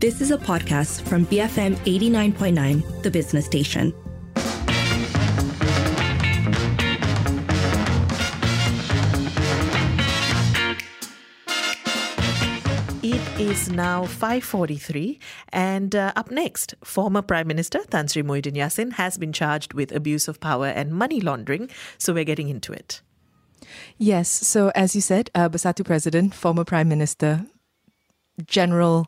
This is a podcast from BFM 89.9, the business station. It is now 5:43 and uh, up next former prime minister Tan Sri Muhyiddin Yassin has been charged with abuse of power and money laundering so we're getting into it. Yes, so as you said, uh, Bersatu president, former prime minister, general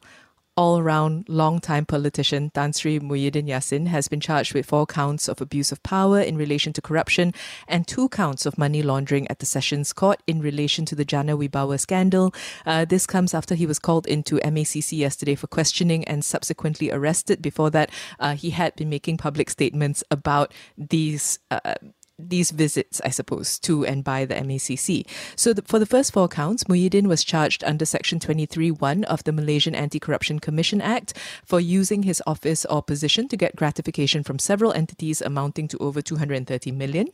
all round long-time politician Tan Sri Muhyiddin Yassin has been charged with four counts of abuse of power in relation to corruption and two counts of money laundering at the Sessions Court in relation to the Jana Wibawa scandal. Uh, this comes after he was called into MACC yesterday for questioning and subsequently arrested. Before that, uh, he had been making public statements about these. Uh, these visits, I suppose, to and by the MACC. So, the, for the first four counts, Muhyiddin was charged under Section 23.1 of the Malaysian Anti Corruption Commission Act for using his office or position to get gratification from several entities amounting to over 230 million.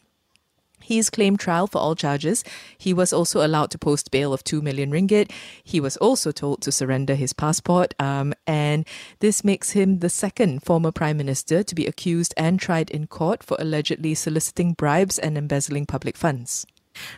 He's claimed trial for all charges. He was also allowed to post bail of 2 million ringgit. He was also told to surrender his passport. Um, and this makes him the second former prime minister to be accused and tried in court for allegedly soliciting bribes and embezzling public funds.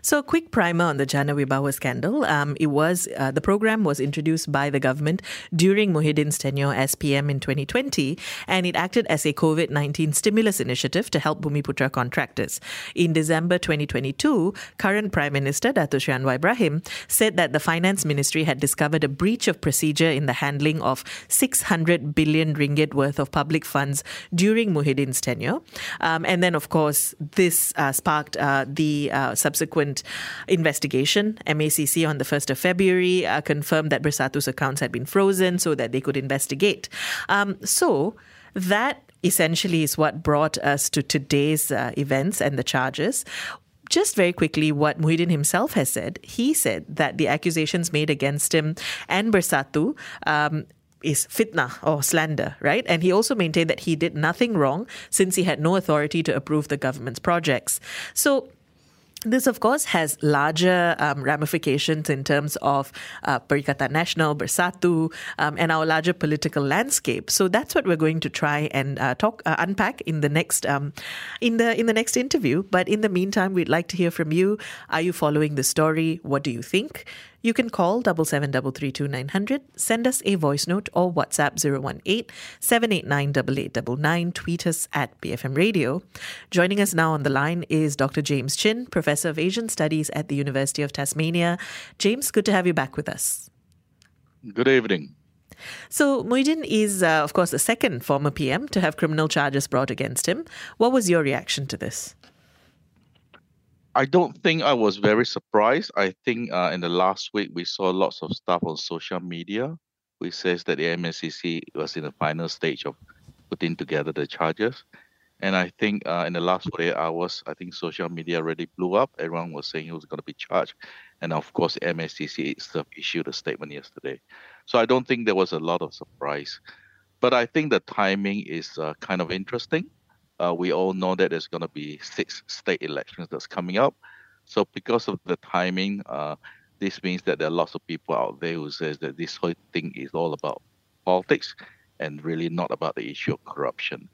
So, a quick primer on the Jana Wibawa scandal. Um, it was uh, the program was introduced by the government during Muhyiddin's tenure as PM in 2020, and it acted as a COVID 19 stimulus initiative to help Bumiputra contractors. In December 2022, current Prime Minister Dato Sri Anwar Ibrahim said that the Finance Ministry had discovered a breach of procedure in the handling of 600 billion ringgit worth of public funds during Muhyiddin's tenure, um, and then of course this uh, sparked uh, the uh, subsequent subsequent investigation, MACC on the 1st of February uh, confirmed that Bersatu's accounts had been frozen so that they could investigate. Um, so that essentially is what brought us to today's uh, events and the charges just very quickly what Muhyiddin himself has said. He said that the accusations made against him and Bersatu um, is fitna or slander, right? And he also maintained that he did nothing wrong since he had no authority to approve the government's projects. So this, of course, has larger um, ramifications in terms of uh, Perikatan Nasional, Bersatu, um, and our larger political landscape. So that's what we're going to try and uh, talk, uh, unpack in the next, um, in the in the next interview. But in the meantime, we'd like to hear from you. Are you following the story? What do you think? You can call double seven double three two nine hundred, send us a voice note or WhatsApp 018 789 8899, tweet us at BFM Radio. Joining us now on the line is Dr. James Chin, Professor of Asian Studies at the University of Tasmania. James, good to have you back with us. Good evening. So, Muhyiddin is, uh, of course, the second former PM to have criminal charges brought against him. What was your reaction to this? I don't think I was very surprised. I think uh, in the last week we saw lots of stuff on social media which says that the MACC was in the final stage of putting together the charges. And I think uh, in the last 48 hours, I think social media already blew up. Everyone was saying he was going to be charged. And of course, MACC itself issued a statement yesterday. So I don't think there was a lot of surprise. But I think the timing is uh, kind of interesting uh, we all know that there's going to be six state elections that's coming up. So because of the timing, uh, this means that there are lots of people out there who says that this whole thing is all about politics and really not about the issue of corruption.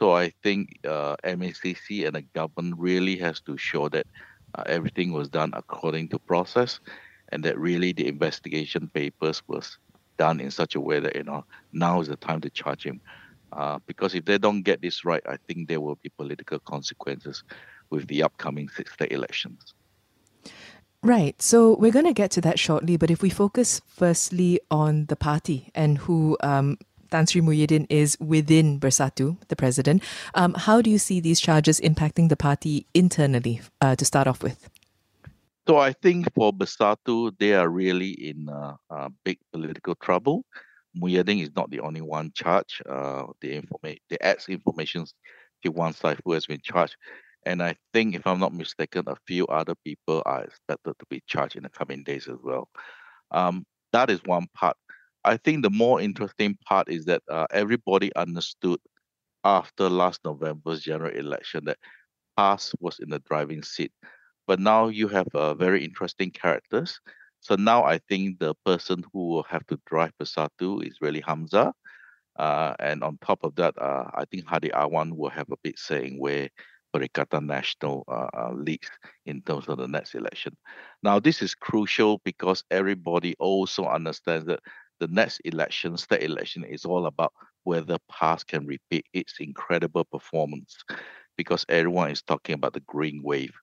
So I think uh, MACC and the government really has to show that uh, everything was done according to process, and that really the investigation papers was done in such a way that you know now is the time to charge him. Uh, because if they don't get this right, I think there will be political consequences with the upcoming six state elections. Right. So we're going to get to that shortly. But if we focus firstly on the party and who um, Tan Sri Muhyiddin is within Bersatu, the president, um, how do you see these charges impacting the party internally uh, to start off with? So I think for Bersatu, they are really in uh, uh, big political trouble. Muhyiddin is not the only one charged. Uh, the information, the ex information to one side who has been charged, and I think, if I'm not mistaken, a few other people are expected to be charged in the coming days as well. Um, that is one part. I think the more interesting part is that uh, everybody understood after last November's general election that PAS was in the driving seat. But now you have uh, very interesting characters So now I think the person who will have to drive Bersatu is really Hamzah. Uh, and on top of that, uh, I think Hadi Awang will have a bit saying where Perikatan Nasional uh, uh, leads in terms of the next election. Now, this is crucial because everybody also understands that the next election, state election, is all about whether PAS can repeat its incredible performance because everyone is talking about the green wave.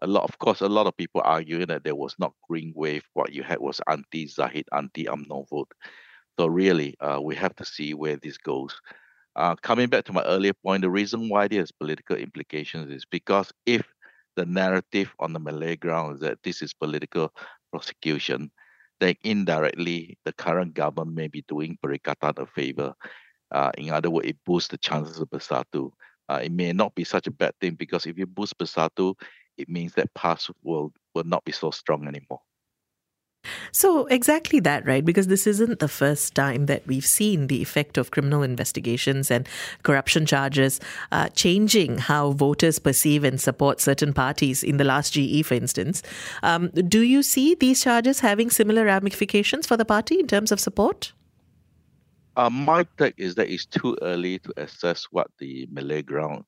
A lot, of course, a lot of people arguing that there was not green wave. What you had was anti-Zahid, anti-UMNO vote. So really, uh, we have to see where this goes. Uh, coming back to my earlier point, the reason why there's political implications is because if the narrative on the Malay ground is that this is political prosecution, then indirectly the current government may be doing Perikatan a favor. Uh, in other words, it boosts the chances of Bersatu. Uh, it may not be such a bad thing because if you boost Bersatu, it means that PAS will, will not be so strong anymore. So, exactly that, right? Because this isn't the first time that we've seen the effect of criminal investigations and corruption charges uh, changing how voters perceive and support certain parties in the last GE, for instance. Um, do you see these charges having similar ramifications for the party in terms of support? Uh, my take is that it's too early to assess what the Malay ground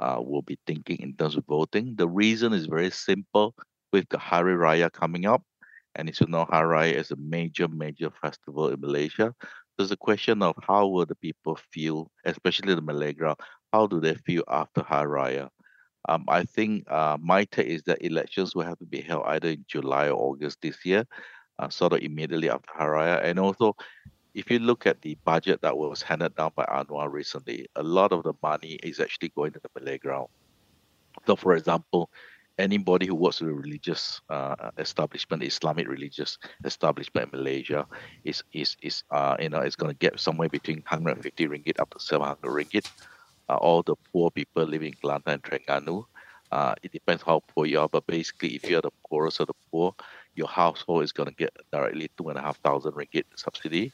uh, will be thinking in terms of voting. The reason is very simple. With the Hari Raya coming up, and as you know, Hari Raya is a major, major festival in Malaysia. There's a question of how will the people feel, especially the Malay ground, how do they feel after Hari Raya? Um, I think uh, my take is that elections will have to be held either in July or August this year, uh, sort of immediately after Hari Raya. And also, if you look at the budget that was handed down by Anwar recently, a lot of the money is actually going to the Malay ground. So, for example, anybody who works with a religious uh, establishment, Islamic religious establishment in Malaysia, is is is uh, you know is going to get somewhere between 150 ringgit up to 700 ringgit. Uh, all the poor people living in Kelantan and Terengganu, uh, it depends how poor you are, but basically, if you're the poorest of the poor, your household is going to get directly two and a half thousand ringgit subsidy.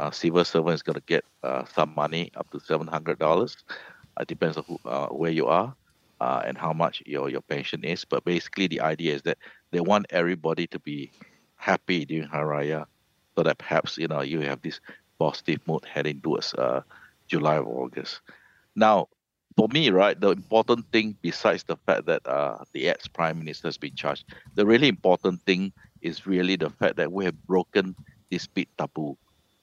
Uh, civil servant is going to get uh, some money up to seven hundred dollars. It depends on who, where you are uh, and how much your, your pension is. But basically, the idea is that they want everybody to be happy during Hari Raya so that perhaps you know you have this positive mood heading towards uh, July or August. Now, for me, right, the important thing besides the fact that uh, the ex prime minister has been charged, the really important thing is really the fact that we have broken this big taboo.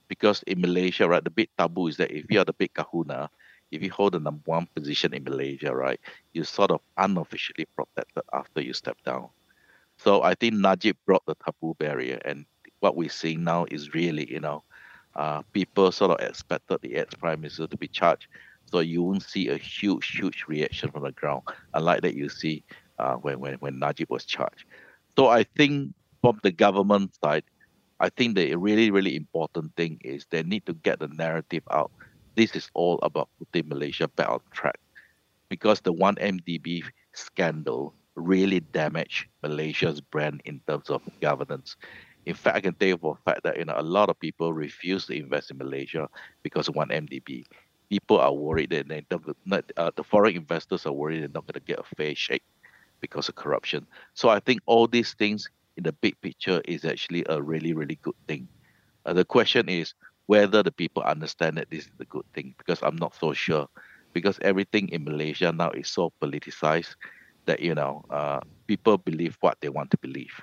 Because in Malaysia, right, the big taboo is that if you are the big kahuna, if you hold the number one position in Malaysia, right, you're sort of unofficially protected after you step down. So I think Najib brought the taboo barrier, and what we're seeing now is really, you know, uh, people sort of expected the ex-prime minister to be charged, so you won't see a huge, huge reaction from the ground, unlike that you see uh, when, when when Najib was charged. So I think from the government side, I think the really, really important thing is they need to get the narrative out this is all about putting Malaysia back on track because the 1MDB scandal really damaged Malaysia's brand in terms of governance. In fact, I can tell you for a fact that you know a lot of people refuse to invest in Malaysia because of 1MDB. People are worried that they not, uh, the foreign investors are worried they're not going to get a fair shake because of corruption. So I think all these things in the big picture is actually a really, really good thing. Uh, the question is, whether the people understand that this is a good thing because I'm not so sure because everything in Malaysia now is so politicized that you know uh, people believe what they want to believe.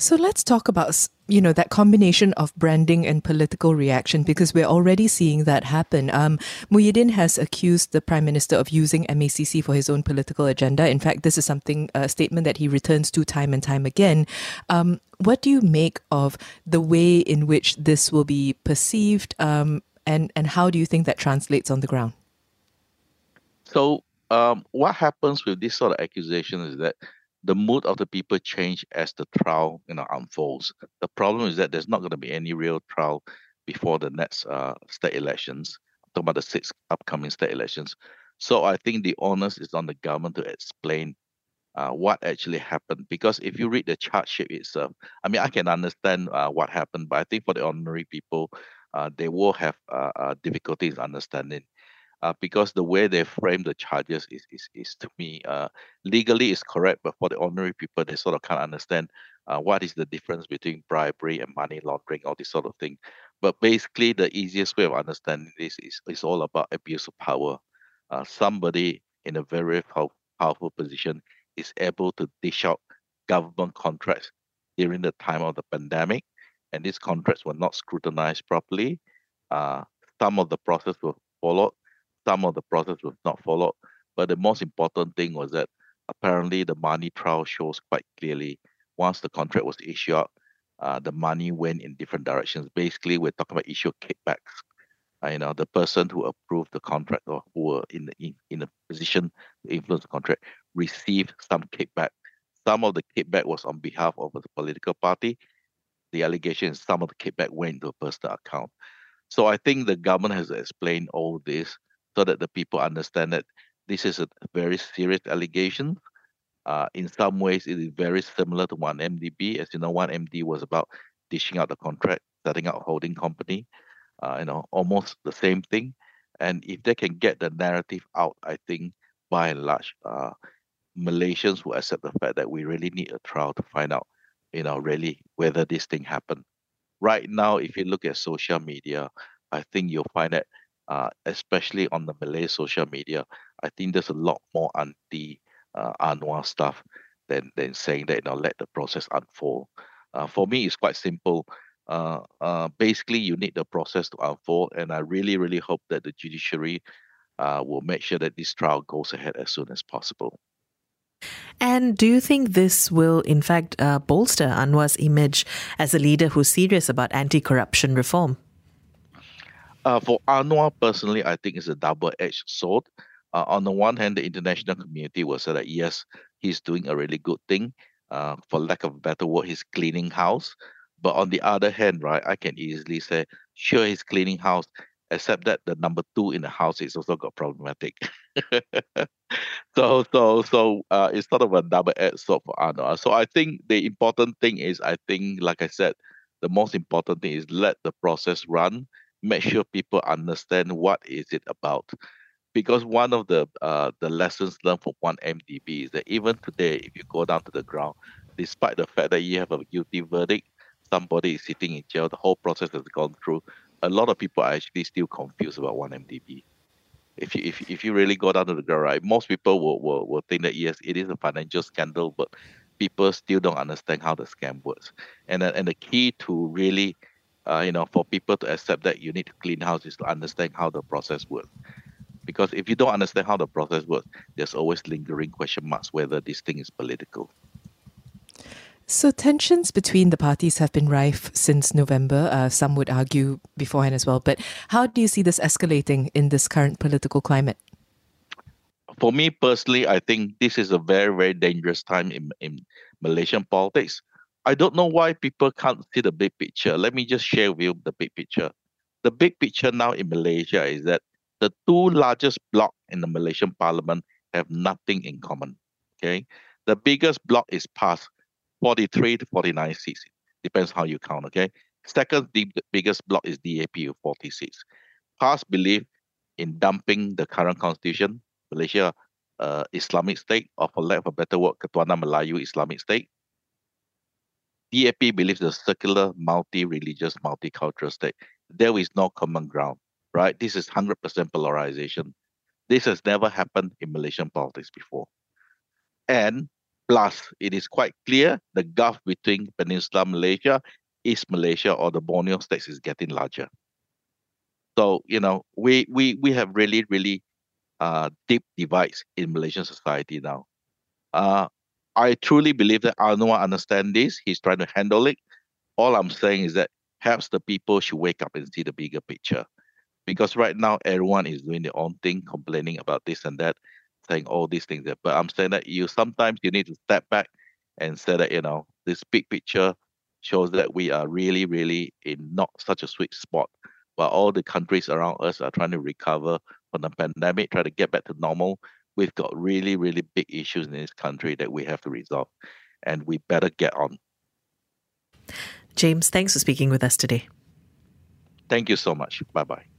So let's talk about you know that combination of branding and political reaction because we're already seeing that happen. Um, Muhyiddin has accused the prime minister of using MACC for his own political agenda. In fact, this is something a statement that he returns to time and time again. Um, what do you make of the way in which this will be perceived, um, and and how do you think that translates on the ground? So, um, what happens with this sort of accusation is that the mood of the people change as the trial you know unfolds. The problem is that there's not going to be any real trial before the next uh, state elections. I'm talking about the six upcoming state elections. So I think the onus is on the government to explain uh, what actually happened. Because if you read the chart sheet itself, I mean, I can understand uh, what happened, but I think for the ordinary people, uh, they will have uh, uh, difficulties understanding uh, because the way they frame the charges is, is, is to me uh, legally is correct, but for the ordinary people, they sort of can't understand uh, what is the difference between bribery and money laundering, all this sort of thing. But basically, the easiest way of understanding this is, is all about abuse of power. Uh, somebody in a very powerful position is able to dish out government contracts during the time of the pandemic, and these contracts were not scrutinized properly. Uh, some of the process were followed, some of the process was not followed. But the most important thing was that apparently the money trial shows quite clearly once the contract was issued uh, the money went in different directions. Basically, we're talking about issue kickbacks. Uh, you know, the person who approved the contract or who were in the, in, in a position to influence the contract received some kickback. Some of the kickback was on behalf of the political party. The allegation is some of the kickback went to a personal account. So I think the government has explained all this so that the people understand that this is a very serious allegation. Uh, in some ways, it is very similar to 1MDB. As you know, 1MD was about dishing out the contract, setting up a holding company, uh, you know, almost the same thing. And if they can get the narrative out, I think by and large, uh, Malaysians will accept the fact that we really need a trial to find out, you know, really whether this thing happened. Right now, if you look at social media, I think you'll find that, uh, especially on the Malay social media, I think there's a lot more anti uh, Anwar stuff than than saying that you know let the process unfold. Uh, for me, it's quite simple. Uh, uh, basically, you need the process to unfold, and I really, really hope that the judiciary uh, will make sure that this trial goes ahead as soon as possible. And do you think this will, in fact, bolster Anwar's image as a leader who's serious about anti corruption reform? Uh, for Anwar personally, I think it's a double edged sword uh, on the one hand, the international community will say that yes, he's doing a really good thing. Uh, for lack of a better word, he's cleaning house. But on the other hand, right, I can easily say, sure, he's cleaning house, except that the number two in the house is also got problematic. so, so, so uh, it's sort of a double-edged sword for Anwar. So I think the important thing is, I think, like I said, the most important thing is let the process run. Make sure people understand what is it about because one of the uh, the lessons learned from 1MDB is that even today, if you go down to the ground, despite the fact that you have a guilty verdict, somebody is sitting in jail, the whole process has gone through. A lot of people are actually still confused about 1MDB. If you if, if you really go down to the ground, right, most people will, will, will think that yes, it is a financial scandal, but people still don't understand how the scam works. And and the key to really, uh, you know, for people to accept that you need to clean house is to understand how the process works. Because if you don't understand how the process works, there's always lingering question marks whether this thing is political. So, tensions between the parties have been rife since November. Uh, some would argue beforehand as well. But how do you see this escalating in this current political climate? For me personally, I think this is a very, very dangerous time in, in Malaysian politics. I don't know why people can't see the big picture. Let me just share with you the big picture. The big picture now in Malaysia is that the two largest blocs in the Malaysian parliament have nothing in common. Okay, the biggest bloc is PAS, 43 to 49 seats. Depends how you count. Okay, second the biggest bloc is DAP with 40 seats. PAS believe in dumping the current constitution, Malaysia uh, Islamic State, or for lack of a better word, Ketuanan Melayu Islamic State. DAP believes a circular, multi-religious, multicultural state. There is no common ground right? This is 100% polarization. This has never happened in Malaysian politics before. And plus, it is quite clear the gulf between Peninsula Malaysia, East Malaysia, or the Borneo states is getting larger. So, you know, we we we have really, really uh, deep divides in Malaysian society now. Uh, I truly believe that Anwar understands this. He's trying to handle it. All I'm saying is that perhaps the people should wake up and see the bigger picture because right now everyone is doing their own thing, complaining about this and that, saying all these things. That, but I'm saying that you sometimes you need to step back and say that you know this big picture shows that we are really, really in not such a sweet spot. While all the countries around us are trying to recover from the pandemic, try to get back to normal, we've got really, really big issues in this country that we have to resolve, and we better get on. James, thanks for speaking with us today. Thank you so much. Bye bye.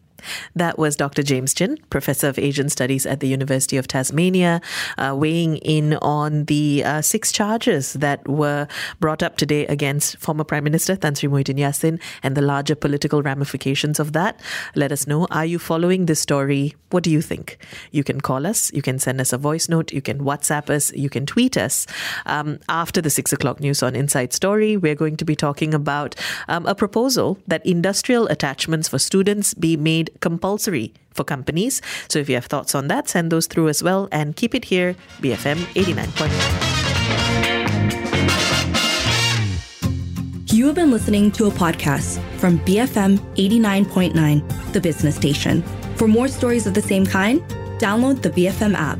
That was Dr. James Chin, Professor of Asian Studies at the University of Tasmania, uh, weighing in on the uh, six charges that were brought up today against former Prime Minister Tan Sri Muhyiddin Yassin and the larger political ramifications of that. Let us know. Are you following this story? What do you think? You can call us, you can send us a voice note, you can WhatsApp us, you can tweet us. Um, after the six o'clock news on Inside Story, we're going to be talking about um, a proposal that industrial attachments for students be made compulsory for companies. So if you have thoughts on that, send those through as well and keep it here, BFM 89.9. You have been listening to a podcast from BFM 89.9, the business station. For more stories of the same kind, download the BFM app.